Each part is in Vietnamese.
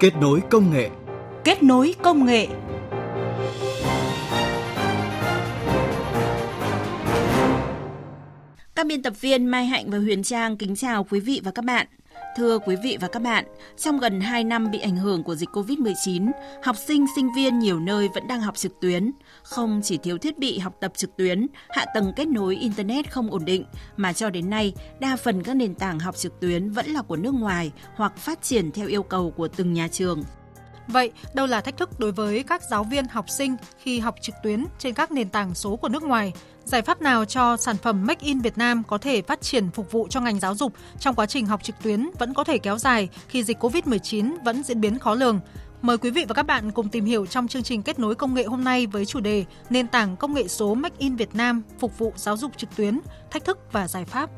Kết nối công nghệ Kết nối công nghệ Các biên tập viên Mai Hạnh và Huyền Trang kính chào quý vị và các bạn. Thưa quý vị và các bạn, trong gần 2 năm bị ảnh hưởng của dịch COVID-19, học sinh, sinh viên nhiều nơi vẫn đang học trực tuyến. Không chỉ thiếu thiết bị học tập trực tuyến, hạ tầng kết nối Internet không ổn định, mà cho đến nay, đa phần các nền tảng học trực tuyến vẫn là của nước ngoài hoặc phát triển theo yêu cầu của từng nhà trường. Vậy, đâu là thách thức đối với các giáo viên học sinh khi học trực tuyến trên các nền tảng số của nước ngoài? Giải pháp nào cho sản phẩm Make in Việt Nam có thể phát triển phục vụ cho ngành giáo dục trong quá trình học trực tuyến vẫn có thể kéo dài khi dịch COVID-19 vẫn diễn biến khó lường? Mời quý vị và các bạn cùng tìm hiểu trong chương trình kết nối công nghệ hôm nay với chủ đề Nền tảng công nghệ số Make in Việt Nam phục vụ giáo dục trực tuyến, thách thức và giải pháp.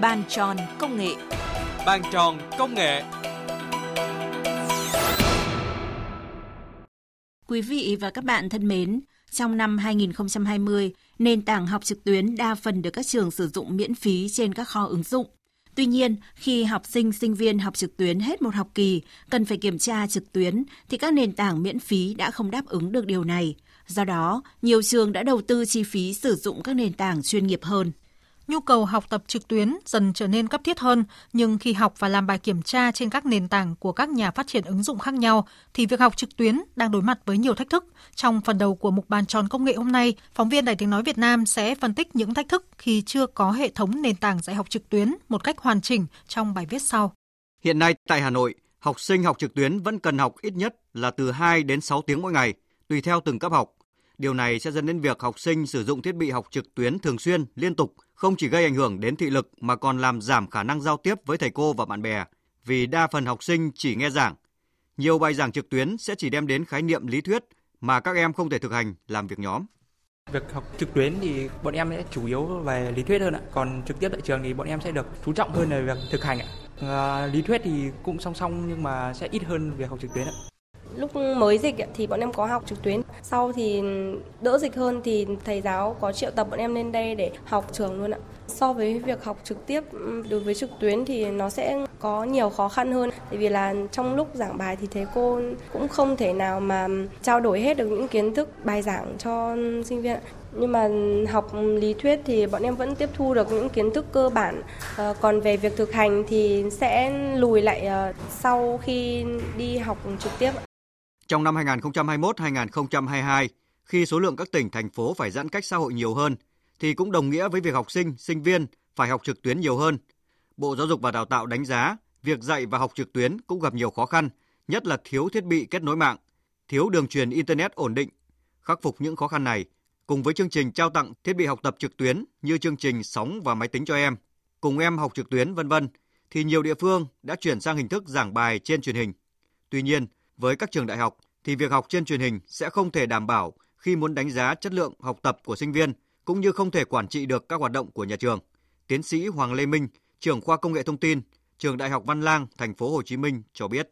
Bàn tròn công nghệ Bàn tròn công nghệ Quý vị và các bạn thân mến, trong năm 2020, nền tảng học trực tuyến đa phần được các trường sử dụng miễn phí trên các kho ứng dụng. Tuy nhiên, khi học sinh, sinh viên học trực tuyến hết một học kỳ, cần phải kiểm tra trực tuyến, thì các nền tảng miễn phí đã không đáp ứng được điều này. Do đó, nhiều trường đã đầu tư chi phí sử dụng các nền tảng chuyên nghiệp hơn nhu cầu học tập trực tuyến dần trở nên cấp thiết hơn, nhưng khi học và làm bài kiểm tra trên các nền tảng của các nhà phát triển ứng dụng khác nhau thì việc học trực tuyến đang đối mặt với nhiều thách thức. Trong phần đầu của mục bàn tròn công nghệ hôm nay, phóng viên Đài Tiếng nói Việt Nam sẽ phân tích những thách thức khi chưa có hệ thống nền tảng dạy học trực tuyến một cách hoàn chỉnh trong bài viết sau. Hiện nay tại Hà Nội, học sinh học trực tuyến vẫn cần học ít nhất là từ 2 đến 6 tiếng mỗi ngày, tùy theo từng cấp học. Điều này sẽ dẫn đến việc học sinh sử dụng thiết bị học trực tuyến thường xuyên, liên tục không chỉ gây ảnh hưởng đến thị lực mà còn làm giảm khả năng giao tiếp với thầy cô và bạn bè vì đa phần học sinh chỉ nghe giảng. Nhiều bài giảng trực tuyến sẽ chỉ đem đến khái niệm lý thuyết mà các em không thể thực hành làm việc nhóm. Việc học trực tuyến thì bọn em sẽ chủ yếu về lý thuyết hơn ạ, còn trực tiếp tại trường thì bọn em sẽ được chú trọng hơn về việc thực hành ạ. À, lý thuyết thì cũng song song nhưng mà sẽ ít hơn việc học trực tuyến ạ. Lúc mới dịch thì bọn em có học trực tuyến, sau thì đỡ dịch hơn thì thầy giáo có triệu tập bọn em lên đây để học trường luôn ạ. So với việc học trực tiếp đối với trực tuyến thì nó sẽ có nhiều khó khăn hơn. Tại vì là trong lúc giảng bài thì thầy cô cũng không thể nào mà trao đổi hết được những kiến thức bài giảng cho sinh viên nhưng mà học lý thuyết thì bọn em vẫn tiếp thu được những kiến thức cơ bản. Ờ, còn về việc thực hành thì sẽ lùi lại ờ, sau khi đi học trực tiếp trong năm 2021-2022, khi số lượng các tỉnh, thành phố phải giãn cách xã hội nhiều hơn, thì cũng đồng nghĩa với việc học sinh, sinh viên phải học trực tuyến nhiều hơn. Bộ Giáo dục và Đào tạo đánh giá việc dạy và học trực tuyến cũng gặp nhiều khó khăn, nhất là thiếu thiết bị kết nối mạng, thiếu đường truyền Internet ổn định. Khắc phục những khó khăn này, cùng với chương trình trao tặng thiết bị học tập trực tuyến như chương trình sóng và máy tính cho em, cùng em học trực tuyến vân vân, thì nhiều địa phương đã chuyển sang hình thức giảng bài trên truyền hình. Tuy nhiên, với các trường đại học thì việc học trên truyền hình sẽ không thể đảm bảo khi muốn đánh giá chất lượng học tập của sinh viên cũng như không thể quản trị được các hoạt động của nhà trường. Tiến sĩ Hoàng Lê Minh, trưởng khoa công nghệ thông tin, trường Đại học Văn Lang, thành phố Hồ Chí Minh cho biết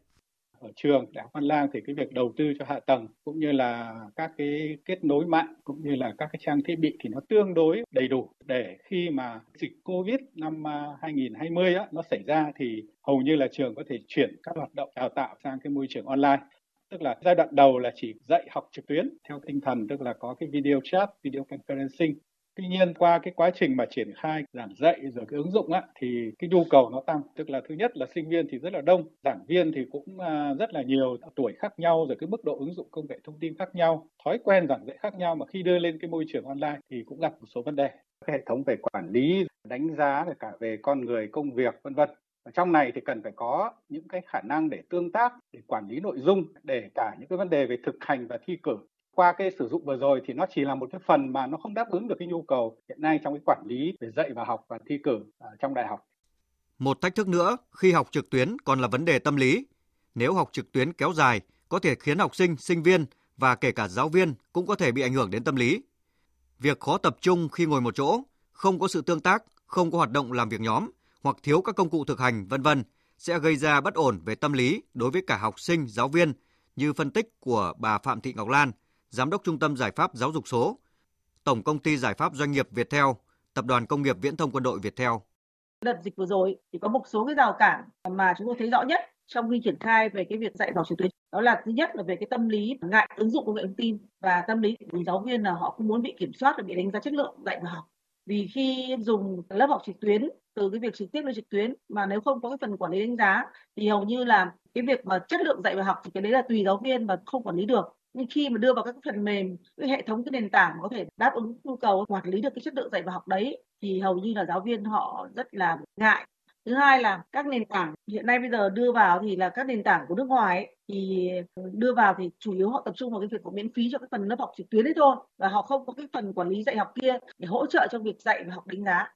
ở trường đại học Văn Lang thì cái việc đầu tư cho hạ tầng cũng như là các cái kết nối mạng cũng như là các cái trang thiết bị thì nó tương đối đầy đủ để khi mà dịch Covid năm à, 2020 á, nó xảy ra thì hầu như là trường có thể chuyển các hoạt động đào tạo sang cái môi trường online tức là giai đoạn đầu là chỉ dạy học trực tuyến theo tinh thần tức là có cái video chat, video conferencing. Tuy nhiên qua cái quá trình mà triển khai giảng dạy rồi cái ứng dụng á thì cái nhu cầu nó tăng, tức là thứ nhất là sinh viên thì rất là đông, giảng viên thì cũng à, rất là nhiều tuổi khác nhau rồi cái mức độ ứng dụng công nghệ thông tin khác nhau, thói quen giảng dạy khác nhau. Mà khi đưa lên cái môi trường online thì cũng gặp một số vấn đề. Cái hệ thống về quản lý, đánh giá cả về con người, công việc vân vân. Ở trong này thì cần phải có những cái khả năng để tương tác để quản lý nội dung để cả những cái vấn đề về thực hành và thi cử qua cái sử dụng vừa rồi thì nó chỉ là một cái phần mà nó không đáp ứng được cái nhu cầu hiện nay trong cái quản lý về dạy và học và thi cử trong đại học. Một thách thức nữa khi học trực tuyến còn là vấn đề tâm lý. Nếu học trực tuyến kéo dài có thể khiến học sinh, sinh viên và kể cả giáo viên cũng có thể bị ảnh hưởng đến tâm lý. Việc khó tập trung khi ngồi một chỗ, không có sự tương tác, không có hoạt động làm việc nhóm hoặc thiếu các công cụ thực hành, vân vân sẽ gây ra bất ổn về tâm lý đối với cả học sinh, giáo viên như phân tích của bà Phạm Thị Ngọc Lan, Giám đốc Trung tâm Giải pháp Giáo dục số, Tổng công ty Giải pháp Doanh nghiệp Viettel, Tập đoàn Công nghiệp Viễn thông Quân đội Việt Theo. Đợt dịch vừa rồi thì có một số cái rào cản mà chúng tôi thấy rõ nhất trong khi triển khai về cái việc dạy học trực tuyến. Đó là thứ nhất là về cái tâm lý ngại ứng dụng công nghệ thông tin và tâm lý của giáo viên là họ không muốn bị kiểm soát và bị đánh giá chất lượng dạy và học. Vì khi dùng lớp học trực tuyến từ cái việc trực tiếp lên trực tuyến mà nếu không có cái phần quản lý đánh giá thì hầu như là cái việc mà chất lượng dạy và học thì cái đấy là tùy giáo viên và không quản lý được nhưng khi mà đưa vào các phần mềm cái hệ thống cái nền tảng có thể đáp ứng nhu cầu quản lý được cái chất lượng dạy và học đấy thì hầu như là giáo viên họ rất là ngại thứ hai là các nền tảng hiện nay bây giờ đưa vào thì là các nền tảng của nước ngoài ấy, thì đưa vào thì chủ yếu họ tập trung vào cái việc của miễn phí cho cái phần lớp học trực tuyến đấy thôi và họ không có cái phần quản lý dạy học kia để hỗ trợ cho việc dạy và học đánh giá.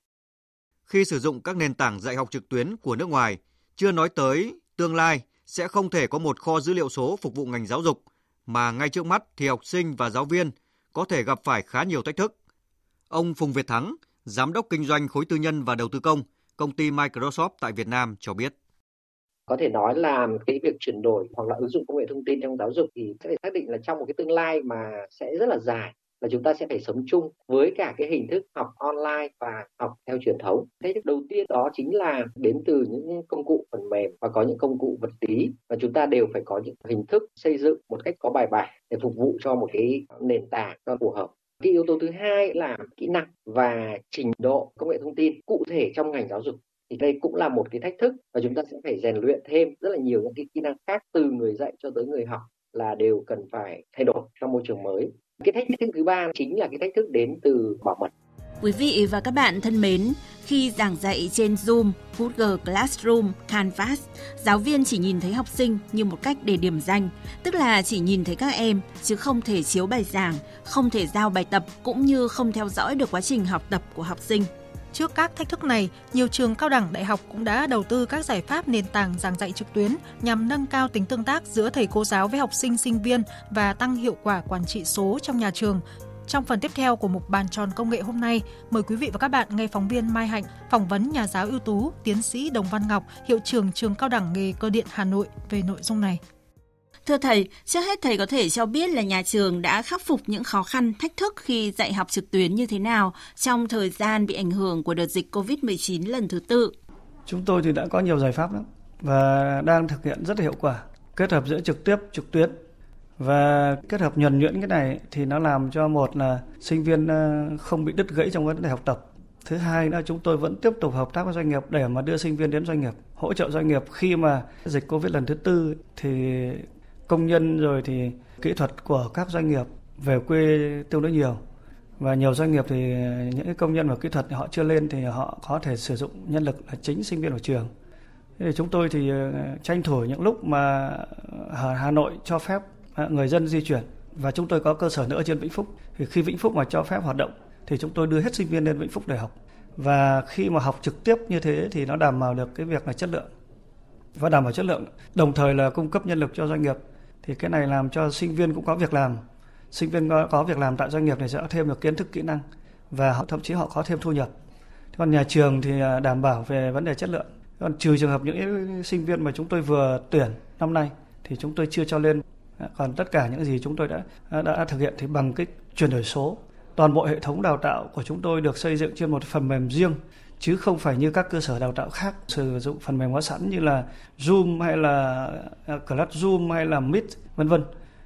Khi sử dụng các nền tảng dạy học trực tuyến của nước ngoài, chưa nói tới tương lai sẽ không thể có một kho dữ liệu số phục vụ ngành giáo dục mà ngay trước mắt thì học sinh và giáo viên có thể gặp phải khá nhiều thách thức. Ông Phùng Việt Thắng, giám đốc kinh doanh khối tư nhân và đầu tư công, công ty Microsoft tại Việt Nam cho biết. Có thể nói là cái việc chuyển đổi hoặc là ứng dụng công nghệ thông tin trong giáo dục thì sẽ xác định là trong một cái tương lai mà sẽ rất là dài là chúng ta sẽ phải sống chung với cả cái hình thức học online và học theo truyền thống. Thế đầu tiên đó chính là đến từ những công cụ phần mềm và có những công cụ vật lý và chúng ta đều phải có những hình thức xây dựng một cách có bài bản để phục vụ cho một cái nền tảng cho phù hợp. Cái yếu tố thứ hai là kỹ năng và trình độ công nghệ thông tin cụ thể trong ngành giáo dục thì đây cũng là một cái thách thức và chúng ta sẽ phải rèn luyện thêm rất là nhiều những cái kỹ năng khác từ người dạy cho tới người học là đều cần phải thay đổi trong môi trường mới. Cái thách thức thứ ba chính là cái thách thức đến từ bảo mật. Quý vị và các bạn thân mến, khi giảng dạy trên Zoom, Google Classroom, Canvas, giáo viên chỉ nhìn thấy học sinh như một cách để điểm danh, tức là chỉ nhìn thấy các em chứ không thể chiếu bài giảng, không thể giao bài tập cũng như không theo dõi được quá trình học tập của học sinh. Trước các thách thức này, nhiều trường cao đẳng đại học cũng đã đầu tư các giải pháp nền tảng giảng dạy trực tuyến nhằm nâng cao tính tương tác giữa thầy cô giáo với học sinh sinh viên và tăng hiệu quả quản trị số trong nhà trường. Trong phần tiếp theo của mục bàn tròn công nghệ hôm nay, mời quý vị và các bạn nghe phóng viên Mai Hạnh phỏng vấn nhà giáo ưu tú, tiến sĩ Đồng Văn Ngọc, hiệu trưởng trường cao đẳng nghề cơ điện Hà Nội về nội dung này. Thưa thầy, trước hết thầy có thể cho biết là nhà trường đã khắc phục những khó khăn, thách thức khi dạy học trực tuyến như thế nào trong thời gian bị ảnh hưởng của đợt dịch COVID-19 lần thứ tư? Chúng tôi thì đã có nhiều giải pháp lắm và đang thực hiện rất là hiệu quả, kết hợp giữa trực tiếp, trực tuyến và kết hợp nhuần nhuyễn cái này thì nó làm cho một là sinh viên ờ, không bị đứt gãy trong vấn đề học tập thứ hai là chúng tôi vẫn tiếp tục hợp tác với doanh nghiệp để mà đưa sinh viên đến doanh nghiệp hỗ trợ doanh nghiệp khi mà dịch covid lần thứ tư thì công nhân rồi thì kỹ thuật của các doanh nghiệp về quê tương đối nhiều. Và nhiều doanh nghiệp thì những công nhân và kỹ thuật thì họ chưa lên thì họ có thể sử dụng nhân lực là chính sinh viên của trường. Thế thì chúng tôi thì ờ, tranh thủ những lúc mà ờ, Hà Nội cho phép ờ, người dân di chuyển. Và chúng tôi có cơ sở nữa trên Vĩnh Phúc. Thì khi Vĩnh Phúc mà cho phép hoạt động thì chúng tôi đưa hết sinh viên lên Vĩnh Phúc để học. Và khi mà học trực tiếp như thế thì nó đảm bảo được cái việc là chất lượng. Và đảm bảo chất lượng, đồng thời là cung cấp nhân lực cho doanh nghiệp thì cái này làm cho sinh viên cũng có việc làm. Sinh viên có, việc làm tại doanh nghiệp này sẽ thêm được kiến thức kỹ năng và họ thậm chí họ có thêm thu nhập. Còn nhà trường thì à, đảm bảo về vấn đề chất lượng. Còn trừ trường hợp những sinh viên mà chúng tôi vừa tuyển năm nay thì chúng tôi chưa cho lên. À, còn tất cả những gì chúng tôi đã à, đã thực hiện thì bằng cái chuyển đổi số. Toàn bộ hệ thống đào tạo của chúng tôi được xây dựng trên một phần mềm riêng chứ không phải như các cơ sở đào tạo khác sử dụng phần mềm có sẵn như là Zoom hay là à, Classroom hay là Meet vân vân.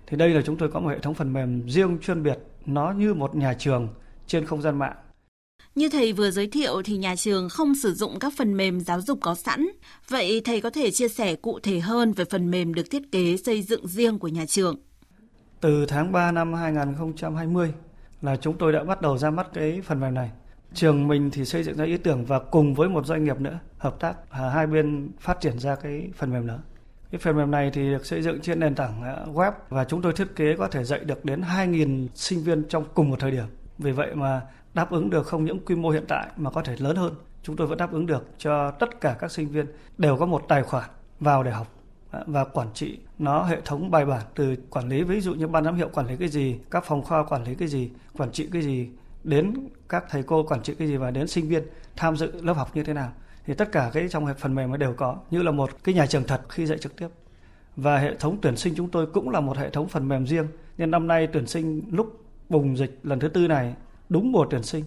Thì đây là chúng tôi có một hệ thống phần mềm riêng chuyên biệt, nó như một nhà trường trên không gian mạng. Như thầy vừa giới thiệu thì nhà trường không sử dụng các phần mềm giáo dục có sẵn. Vậy thầy có thể chia sẻ cụ thể hơn về phần mềm được thiết kế xây dựng riêng của nhà trường? Từ tháng 3 năm 2020 là chúng tôi đã bắt đầu ra mắt cái phần mềm này trường mình thì xây dựng ra ý tưởng và cùng với một doanh nghiệp nữa hợp tác à, hai bên phát triển ra cái phần mềm đó. Cái phần mềm này thì được xây dựng trên nền tảng à, web và chúng tôi thiết kế có thể dạy được đến 2.000 sinh viên trong cùng một thời điểm. Vì vậy mà đáp ứng được không những quy mô hiện tại mà có thể lớn hơn. Chúng tôi vẫn đáp ứng được cho tất cả các sinh viên đều có một tài khoản vào để học à, và quản trị nó hệ thống bài bản từ quản lý ví dụ như ban giám hiệu quản lý cái gì, các phòng khoa quản lý cái gì, quản trị cái gì, đến các thầy cô quản trị cái gì và đến sinh viên tham dự lớp học như thế nào thì tất cả cái trong phần mềm nó đều có, như là một cái nhà trường thật khi dạy trực tiếp và hệ thống tuyển sinh chúng tôi cũng là một hệ thống phần mềm riêng nên năm nay tuyển sinh lúc bùng dịch lần thứ tư này, đúng mùa tuyển sinh,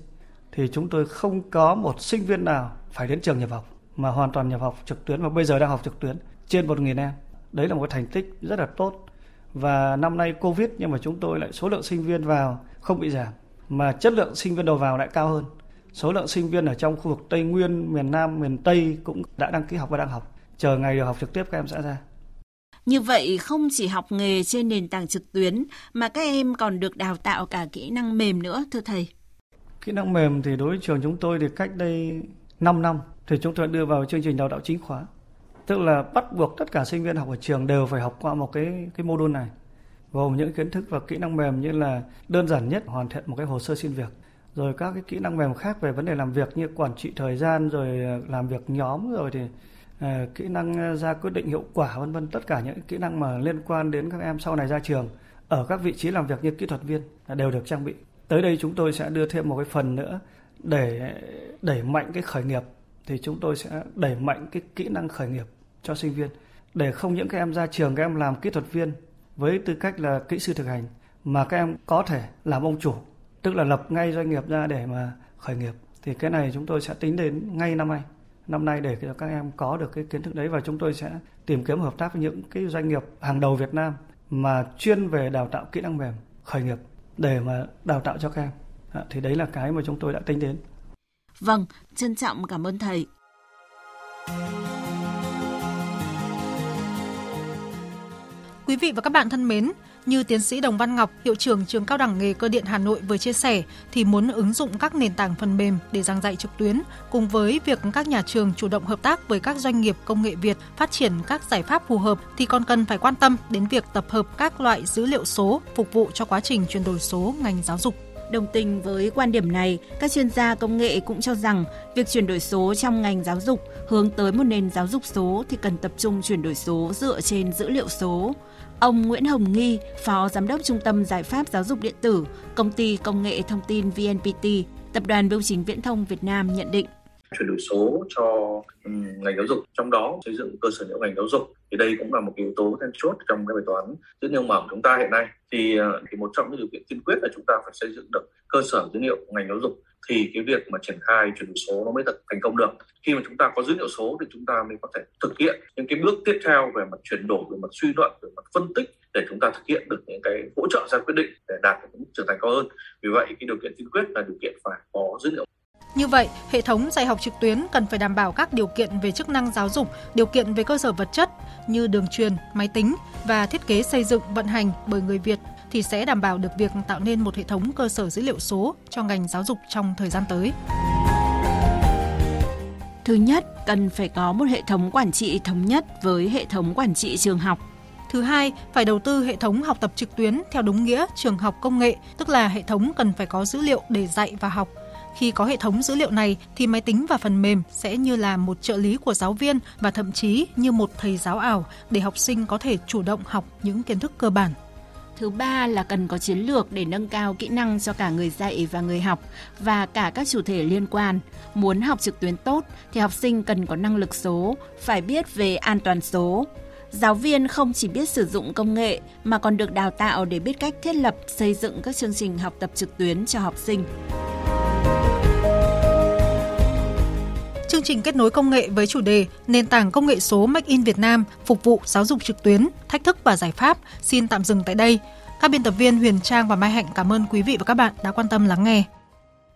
thì chúng tôi không có một sinh viên nào phải đến trường nhập học, mà hoàn toàn nhập học trực tuyến và bây giờ đang học trực tuyến trên 1.000 em. Đấy là một thành tích rất là tốt. Và năm nay Covid, nhưng mà chúng tôi lại số lượng sinh viên vào không bị giảm mà chất lượng sinh viên đầu vào lại cao hơn. Số lượng sinh viên ở trong khu vực Tây Nguyên, miền Nam, miền Tây cũng đã đăng ký học và đang học. Chờ ngày được học trực tiếp các em sẽ ra. Như vậy không chỉ học nghề trên nền tảng trực tuyến mà các em còn được đào tạo cả kỹ năng mềm nữa thưa thầy. Kỹ năng mềm thì đối với trường chúng tôi thì cách đây 5 năm thì chúng tôi đưa vào chương trình đào tạo chính khóa. Tức là bắt buộc tất cả sinh viên học ở trường đều phải học qua một cái cái mô đun này gồm những kiến thức và kỹ năng mềm như là đơn giản nhất hoàn thiện một cái hồ sơ xin việc rồi các cái kỹ năng mềm khác về vấn đề làm việc như quản trị thời gian rồi ờ, làm việc nhóm rồi thì uh, kỹ năng ờ, ra quyết định hiệu quả vân vân. Tất cả những kỹ năng mà liên quan đến các em sau này ra trường ở các vị trí làm việc như kỹ thuật viên đều được trang bị. Tới đây chúng tôi sẽ đưa thêm một cái phần nữa để đẩy mạnh cái khởi nghiệp thì chúng tôi sẽ đẩy mạnh cái kỹ năng khởi nghiệp cho sinh viên để không những các em ra trường các em làm kỹ thuật viên với tư cách là kỹ sư thực hành mà các em có thể làm ông chủ tức là lập ngay doanh nghiệp ra để mà khởi nghiệp thì cái này chúng tôi sẽ tính đến ngay năm nay năm nay để cho các em có được cái kiến thức đấy và chúng tôi sẽ tìm kiếm hợp tác với những cái doanh nghiệp hàng đầu Việt Nam mà chuyên về đào tạo kỹ năng mềm khởi nghiệp để mà đào tạo cho các em dạ, thì đấy là cái mà chúng tôi đã tính đến. Vâng, trân trọng cảm ơn thầy. Quý vị và các bạn thân mến, như tiến sĩ Đồng Văn Ngọc, hiệu trưởng trường cao đẳng nghề cơ điện Hà Nội vừa chia sẻ, thì muốn ứng dụng các nền tảng phần mềm để giảng dạy trực tuyến, cùng với việc các nhà trường chủ động hợp tác với các doanh nghiệp công nghệ Việt phát triển các giải pháp phù hợp, thì còn cần phải quan tâm đến việc tập hợp các loại dữ liệu số phục vụ cho quá trình chuyển đổi số ngành giáo dục. Đồng tình với quan điểm này, các chuyên gia công nghệ cũng cho rằng việc chuyển đổi số trong ngành giáo dục hướng tới một nền giáo dục số thì cần tập trung chuyển đổi số dựa trên dữ liệu số. Ông Nguyễn Hồng Nghi, Phó Giám đốc Trung tâm Giải pháp Giáo dục Điện tử, Công ty Công nghệ Thông tin VNPT, Tập đoàn Bưu chính Viễn thông Việt Nam nhận định chuyển đổi số cho ừ, ngành giáo dục. Trong đó xây dựng cơ sở dữ liệu ngành giáo dục thì đây cũng là một yếu tố then chốt trong cái bài toán dữ liệu mở của chúng ta hiện nay. Thì, ờ, thì một trong những điều kiện tiên quyết là chúng ta phải xây dựng được cơ sở dữ liệu ngành giáo dục thì cái việc mà triển khai chuyển đổi số nó mới thật thành công được. Khi mà chúng ta có dữ liệu số thì chúng ta mới có thể thực hiện những cái bước tiếp theo về mặt chuyển đổi về mặt suy luận về mặt phân tích để chúng ta thực hiện được những cái hỗ trợ ra quyết định để đạt được mức trưởng thành cao hơn. Vì vậy cái điều kiện tiên quyết là điều kiện phải có dữ liệu như vậy, hệ thống dạy học trực tuyến cần phải đảm bảo các điều kiện về chức năng giáo dục, điều kiện về cơ sở vật chất như đường truyền, máy tính và thiết kế xây dựng vận hành bởi người Việt thì sẽ đảm bảo được việc tạo nên một hệ thống cơ sở dữ liệu số cho ngành giáo dục trong thời gian tới. Thứ nhất, cần phải có một hệ thống quản trị thống nhất với hệ thống quản trị trường học. Thứ hai, phải đầu tư hệ thống học tập trực tuyến theo đúng nghĩa trường học công nghệ, tức là hệ thống cần phải có dữ liệu để dạy và học. Khi có hệ thống dữ liệu này thì máy tính và phần mềm sẽ như là một trợ lý của giáo viên và thậm chí như một thầy giáo ảo để học sinh có thể chủ động học những kiến thức cơ bản. Thứ ba là cần có chiến lược để nâng cao kỹ năng cho cả người dạy và người học và cả các chủ thể liên quan. Muốn học trực tuyến tốt thì học sinh cần có năng lực số, phải biết về an toàn số. Giáo viên không chỉ biết sử dụng công nghệ mà còn được đào tạo để biết cách thiết lập, xây dựng các chương trình học tập trực tuyến cho học sinh. Chương trình kết nối công nghệ với chủ đề Nền tảng công nghệ số Make in Việt Nam phục vụ giáo dục trực tuyến, thách thức và giải pháp xin tạm dừng tại đây. Các biên tập viên Huyền Trang và Mai Hạnh cảm ơn quý vị và các bạn đã quan tâm lắng nghe.